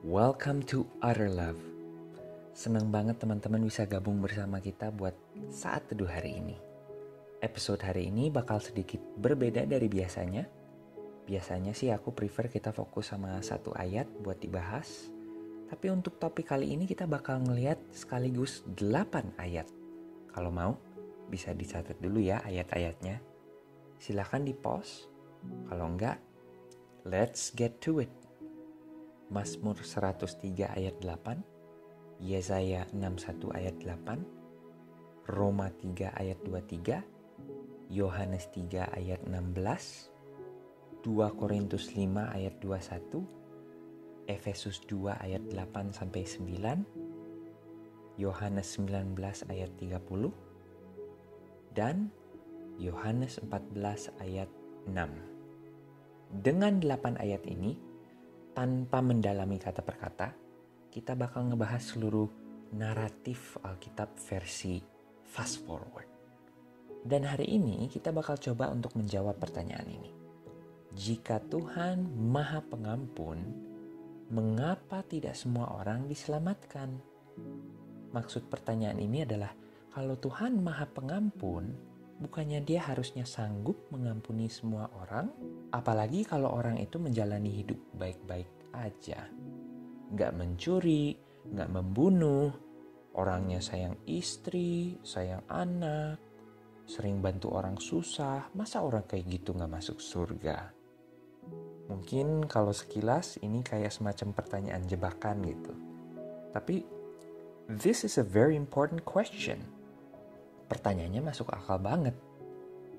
Welcome to Utter Love. Senang banget teman-teman bisa gabung bersama kita buat saat teduh hari ini. Episode hari ini bakal sedikit berbeda dari biasanya. Biasanya sih aku prefer kita fokus sama satu ayat buat dibahas. Tapi untuk topik kali ini kita bakal ngeliat sekaligus 8 ayat. Kalau mau, bisa dicatat dulu ya ayat-ayatnya. Silahkan di pause. Kalau enggak, let's get to it. Mazmur 103 ayat 8, Yesaya 61 ayat 8, Roma 3 ayat 23, Yohanes 3 ayat 16, 2 Korintus 5 ayat 21, Efesus 2 ayat 8 sampai 9, Yohanes 19 ayat 30, dan Yohanes 14 ayat 6. Dengan 8 ayat ini, tanpa mendalami kata per kata, kita bakal ngebahas seluruh naratif Alkitab versi fast forward. Dan hari ini kita bakal coba untuk menjawab pertanyaan ini. Jika Tuhan Maha Pengampun, mengapa tidak semua orang diselamatkan? Maksud pertanyaan ini adalah kalau Tuhan Maha Pengampun, bukannya dia harusnya sanggup mengampuni semua orang? Apalagi kalau orang itu menjalani hidup baik-baik aja. Nggak mencuri, nggak membunuh, orangnya sayang istri, sayang anak, sering bantu orang susah, masa orang kayak gitu nggak masuk surga? Mungkin kalau sekilas ini kayak semacam pertanyaan jebakan gitu. Tapi this is a very important question. Pertanyaannya masuk akal banget.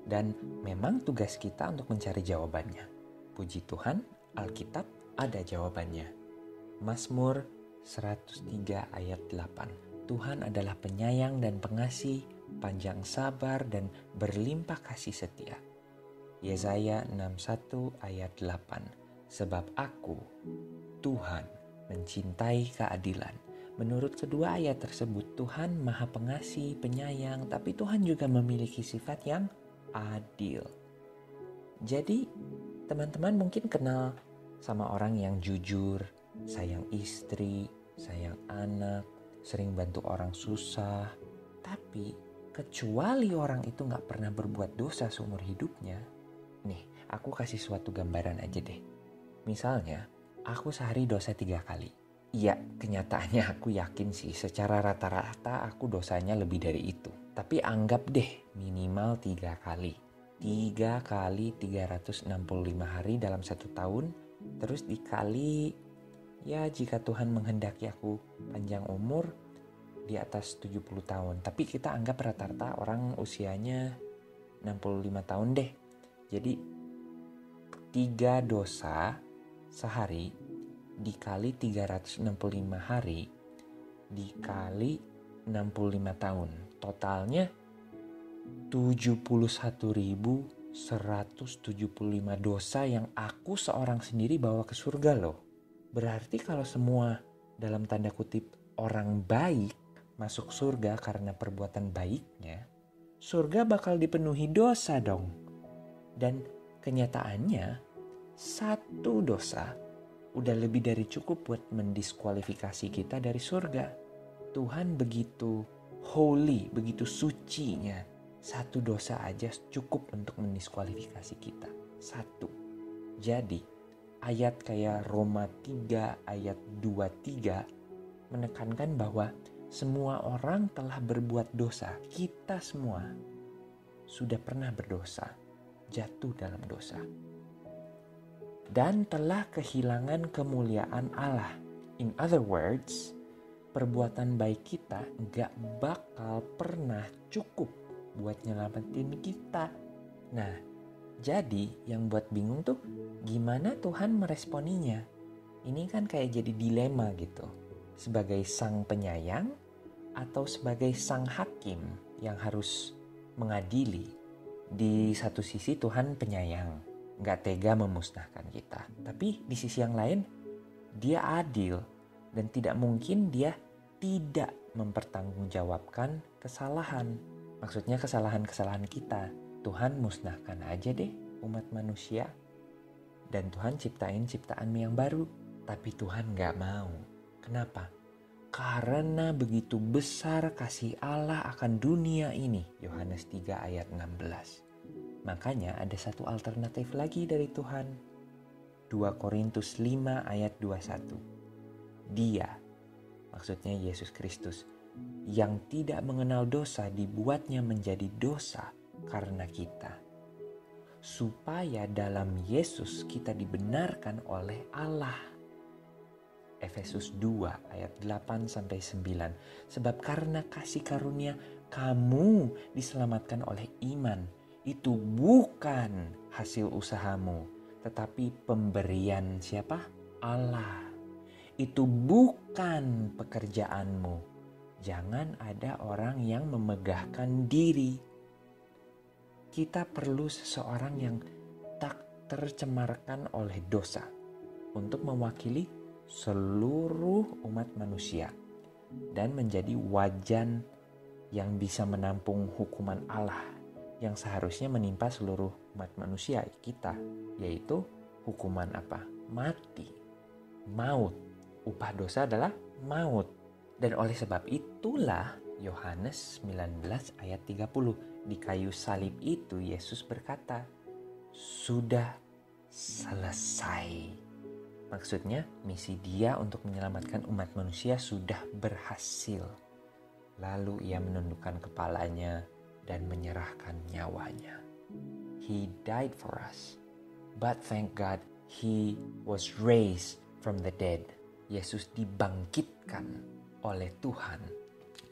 Dan memang tugas kita untuk mencari jawabannya. Puji Tuhan, Alkitab ada jawabannya. Mazmur 103 ayat 8. Tuhan adalah penyayang dan pengasih, panjang sabar dan berlimpah kasih setia. Yesaya 61 ayat 8. Sebab aku, Tuhan, mencintai keadilan. Menurut kedua ayat tersebut, Tuhan Maha Pengasih, Penyayang, tapi Tuhan juga memiliki sifat yang adil. Jadi, teman-teman mungkin kenal sama orang yang jujur, sayang istri, sayang anak, sering bantu orang susah. Tapi, kecuali orang itu nggak pernah berbuat dosa seumur hidupnya, nih, aku kasih suatu gambaran aja deh. Misalnya, aku sehari dosa tiga kali. Iya, kenyataannya aku yakin sih secara rata-rata aku dosanya lebih dari itu. Tapi anggap deh minimal tiga kali. Tiga kali 365 hari dalam satu tahun. Terus dikali, ya jika Tuhan menghendaki aku panjang umur di atas 70 tahun. Tapi kita anggap rata-rata orang usianya 65 tahun deh. Jadi tiga dosa sehari dikali 365 hari dikali 65 tahun. Totalnya 71.175 dosa yang aku seorang sendiri bawa ke surga loh. Berarti kalau semua dalam tanda kutip orang baik masuk surga karena perbuatan baiknya, surga bakal dipenuhi dosa dong. Dan kenyataannya satu dosa udah lebih dari cukup buat mendiskualifikasi kita dari surga. Tuhan begitu holy, begitu sucinya. Satu dosa aja cukup untuk mendiskualifikasi kita. Satu. Jadi, ayat kayak Roma 3 ayat 23 menekankan bahwa semua orang telah berbuat dosa. Kita semua sudah pernah berdosa, jatuh dalam dosa dan telah kehilangan kemuliaan Allah. In other words, perbuatan baik kita gak bakal pernah cukup buat nyelamatin kita. Nah, jadi yang buat bingung tuh gimana Tuhan meresponinya? Ini kan kayak jadi dilema gitu. Sebagai sang penyayang atau sebagai sang hakim yang harus mengadili. Di satu sisi Tuhan penyayang, nggak tega memusnahkan kita. Tapi di sisi yang lain, dia adil dan tidak mungkin dia tidak mempertanggungjawabkan kesalahan. Maksudnya kesalahan-kesalahan kita. Tuhan musnahkan aja deh umat manusia. Dan Tuhan ciptain ciptaan yang baru. Tapi Tuhan gak mau. Kenapa? Karena begitu besar kasih Allah akan dunia ini. Yohanes 3 ayat 16. Makanya ada satu alternatif lagi dari Tuhan. 2 Korintus 5 ayat 21. Dia, maksudnya Yesus Kristus, yang tidak mengenal dosa dibuatnya menjadi dosa karena kita. Supaya dalam Yesus kita dibenarkan oleh Allah. Efesus 2 ayat 8 sampai 9. Sebab karena kasih karunia kamu diselamatkan oleh iman. Itu bukan hasil usahamu, tetapi pemberian siapa? Allah. Itu bukan pekerjaanmu, jangan ada orang yang memegahkan diri. Kita perlu seseorang yang tak tercemarkan oleh dosa untuk mewakili seluruh umat manusia dan menjadi wajan yang bisa menampung hukuman Allah yang seharusnya menimpa seluruh umat manusia kita, yaitu hukuman apa? Mati, maut. Upah dosa adalah maut. Dan oleh sebab itulah Yohanes 19 ayat 30 di kayu salib itu Yesus berkata, "Sudah selesai." Maksudnya, misi Dia untuk menyelamatkan umat manusia sudah berhasil. Lalu Ia menundukkan kepalanya dan menyerahkan nyawanya. He died for us. But thank God, He was raised from the dead. Yesus dibangkitkan oleh Tuhan.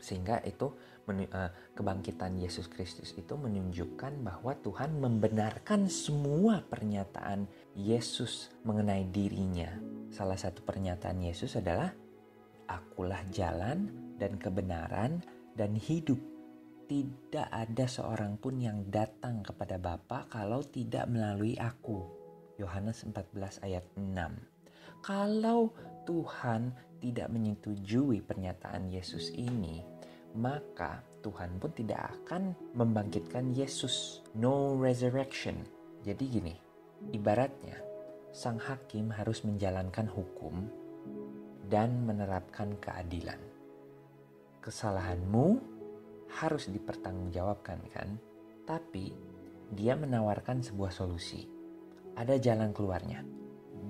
Sehingga itu eh, kebangkitan Yesus Kristus itu menunjukkan bahwa Tuhan membenarkan semua pernyataan Yesus mengenai dirinya. Salah satu pernyataan Yesus adalah akulah jalan dan kebenaran dan hidup. Tidak ada seorang pun yang datang kepada Bapa kalau tidak melalui aku. Yohanes 14 ayat 6. Kalau Tuhan tidak menyetujui pernyataan Yesus ini, maka Tuhan pun tidak akan membangkitkan Yesus. No resurrection. Jadi gini, ibaratnya sang hakim harus menjalankan hukum dan menerapkan keadilan. Kesalahanmu harus dipertanggungjawabkan kan? Tapi dia menawarkan sebuah solusi. Ada jalan keluarnya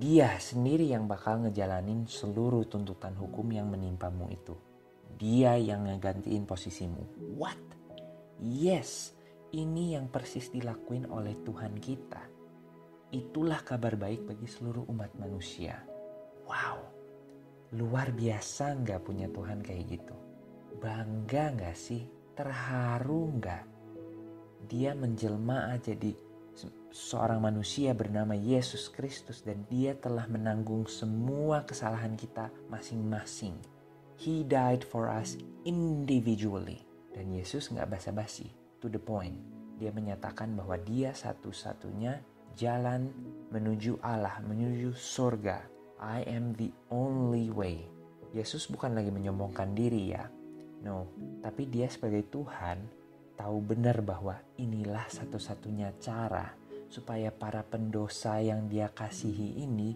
dia sendiri yang bakal ngejalanin seluruh tuntutan hukum yang menimpamu itu. Dia yang ngegantiin posisimu. What? Yes, ini yang persis dilakuin oleh Tuhan kita. Itulah kabar baik bagi seluruh umat manusia. Wow, luar biasa nggak punya Tuhan kayak gitu. Bangga nggak sih? Terharu nggak? Dia menjelma jadi seorang manusia bernama Yesus Kristus dan dia telah menanggung semua kesalahan kita masing-masing. He died for us individually. Dan Yesus nggak basa-basi, to the point. Dia menyatakan bahwa dia satu-satunya jalan menuju Allah, menuju surga. I am the only way. Yesus bukan lagi menyombongkan diri ya. No, tapi dia sebagai Tuhan tahu benar bahwa inilah satu-satunya cara supaya para pendosa yang dia kasihi ini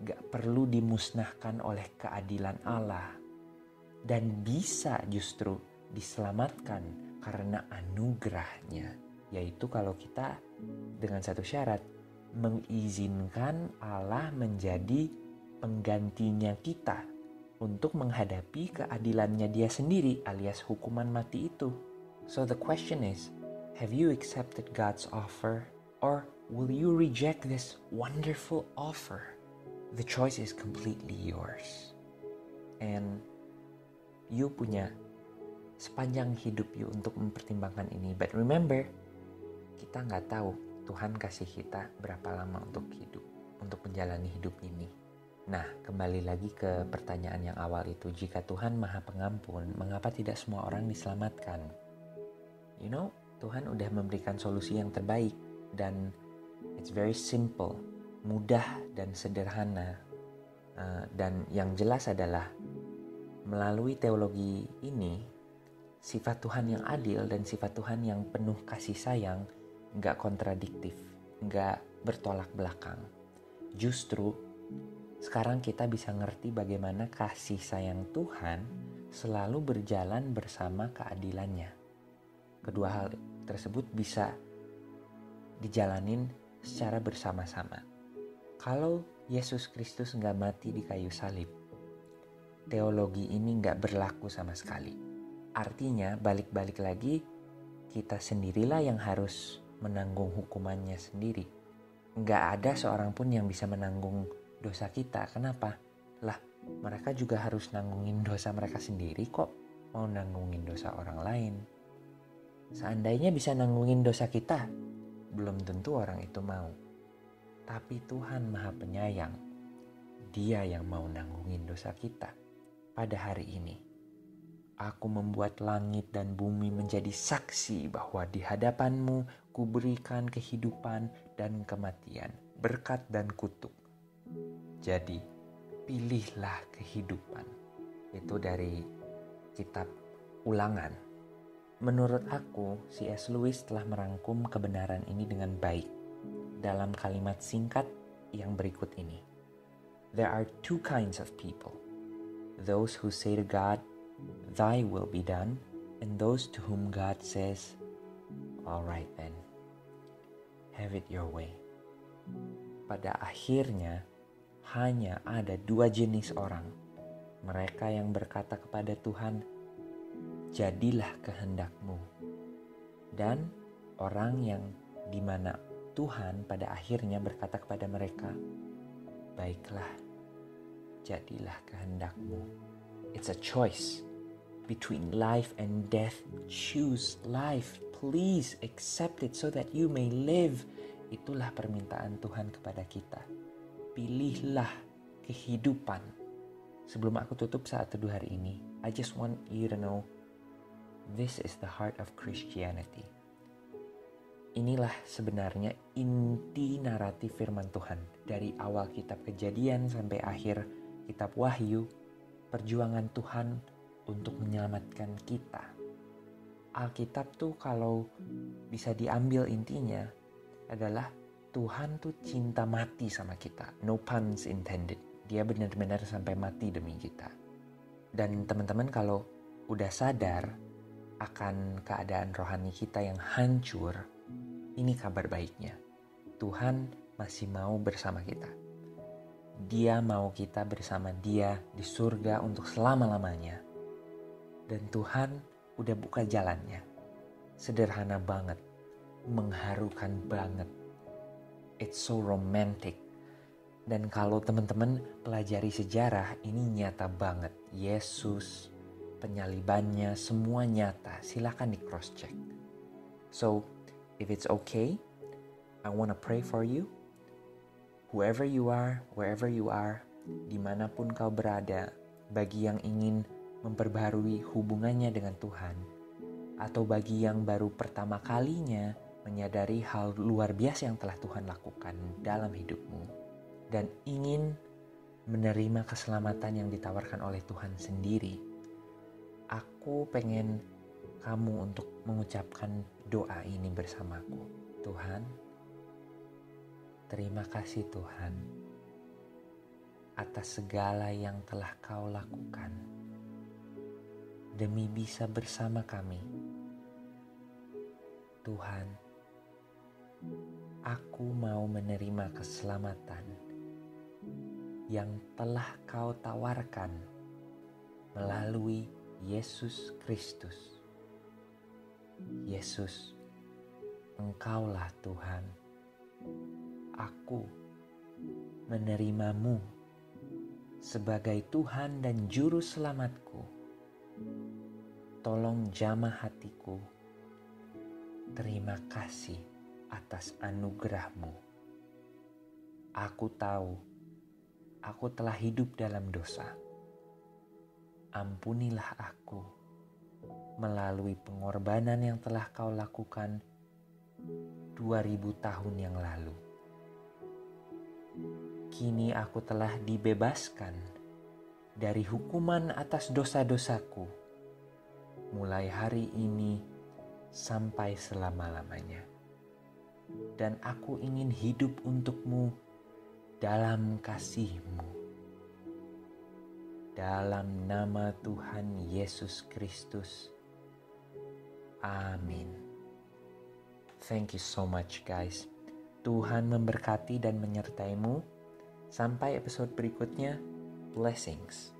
gak perlu dimusnahkan oleh keadilan Allah. Dan bisa justru diselamatkan karena anugerahnya yaitu kalau kita dengan satu syarat mengizinkan Allah menjadi penggantinya kita untuk menghadapi keadilannya dia sendiri alias hukuman mati itu. So the question is, have you accepted God's offer Or will you reject this wonderful offer? The choice is completely yours. And you punya sepanjang hidup you untuk mempertimbangkan ini. But remember, kita nggak tahu Tuhan kasih kita berapa lama untuk hidup, untuk menjalani hidup ini. Nah, kembali lagi ke pertanyaan yang awal itu. Jika Tuhan maha pengampun, mengapa tidak semua orang diselamatkan? You know, Tuhan udah memberikan solusi yang terbaik dan it's very simple, mudah dan sederhana. Uh, dan yang jelas adalah melalui teologi ini sifat Tuhan yang adil dan sifat Tuhan yang penuh kasih sayang nggak kontradiktif, nggak bertolak belakang. Justru sekarang kita bisa ngerti bagaimana kasih sayang Tuhan selalu berjalan bersama keadilannya. Kedua hal tersebut bisa dijalanin secara bersama-sama. Kalau Yesus Kristus nggak mati di kayu salib, teologi ini nggak berlaku sama sekali. Artinya balik-balik lagi kita sendirilah yang harus menanggung hukumannya sendiri. Nggak ada seorang pun yang bisa menanggung dosa kita. Kenapa? Lah, mereka juga harus nanggungin dosa mereka sendiri kok. Mau nanggungin dosa orang lain. Seandainya bisa nanggungin dosa kita, belum tentu orang itu mau. Tapi Tuhan Maha Penyayang, Dia yang mau nanggungin dosa kita pada hari ini. Aku membuat langit dan bumi menjadi saksi bahwa di hadapanmu kuberikan kehidupan dan kematian, berkat dan kutuk. Jadi, pilihlah kehidupan. Itu dari kitab ulangan. Menurut aku, C.S. Lewis telah merangkum kebenaran ini dengan baik dalam kalimat singkat yang berikut ini. There are two kinds of people. Those who say to God, Thy will be done, and those to whom God says, All right then, have it your way. Pada akhirnya, hanya ada dua jenis orang. Mereka yang berkata kepada Tuhan, "Jadilah kehendakmu," dan orang yang di mana Tuhan pada akhirnya berkata kepada mereka, "Baiklah, jadilah kehendakmu." It's a choice between life and death, choose life. Please accept it so that you may live. Itulah permintaan Tuhan kepada kita. Pilihlah kehidupan. Sebelum aku tutup saat teduh hari ini, I just want you to know this is the heart of Christianity. Inilah sebenarnya inti naratif firman Tuhan dari awal kitab Kejadian sampai akhir kitab Wahyu. Perjuangan Tuhan untuk menyelamatkan kita. Alkitab tuh kalau bisa diambil intinya adalah Tuhan tuh cinta mati sama kita. No puns intended. Dia benar-benar sampai mati demi kita. Dan teman-teman kalau udah sadar akan keadaan rohani kita yang hancur, ini kabar baiknya. Tuhan masih mau bersama kita. Dia mau kita bersama dia di surga untuk selama-lamanya dan Tuhan udah buka jalannya. Sederhana banget, mengharukan banget. It's so romantic. Dan kalau teman-teman pelajari sejarah, ini nyata banget. Yesus, penyalibannya, semua nyata. Silahkan di cross check. So, if it's okay, I wanna pray for you. Whoever you are, wherever you are, di mana pun kau berada, bagi yang ingin memperbarui hubungannya dengan Tuhan, atau bagi yang baru pertama kalinya menyadari hal luar biasa yang telah Tuhan lakukan dalam hidupmu, dan ingin menerima keselamatan yang ditawarkan oleh Tuhan sendiri, aku pengen kamu untuk mengucapkan doa ini bersamaku. Tuhan, terima kasih Tuhan atas segala yang telah kau lakukan demi bisa bersama kami. Tuhan, aku mau menerima keselamatan yang telah Kau tawarkan melalui Yesus Kristus. Yesus, Engkaulah Tuhan. Aku menerimamu sebagai Tuhan dan Juru Selamatku tolong jamah hatiku. Terima kasih atas anugerahmu. Aku tahu aku telah hidup dalam dosa. Ampunilah aku melalui pengorbanan yang telah kau lakukan 2000 tahun yang lalu. Kini aku telah dibebaskan dari hukuman atas dosa-dosaku mulai hari ini sampai selama-lamanya. Dan aku ingin hidup untukmu dalam kasih-Mu. Dalam nama Tuhan Yesus Kristus. Amin. Thank you so much guys. Tuhan memberkati dan menyertaimu. Sampai episode berikutnya. Blessings.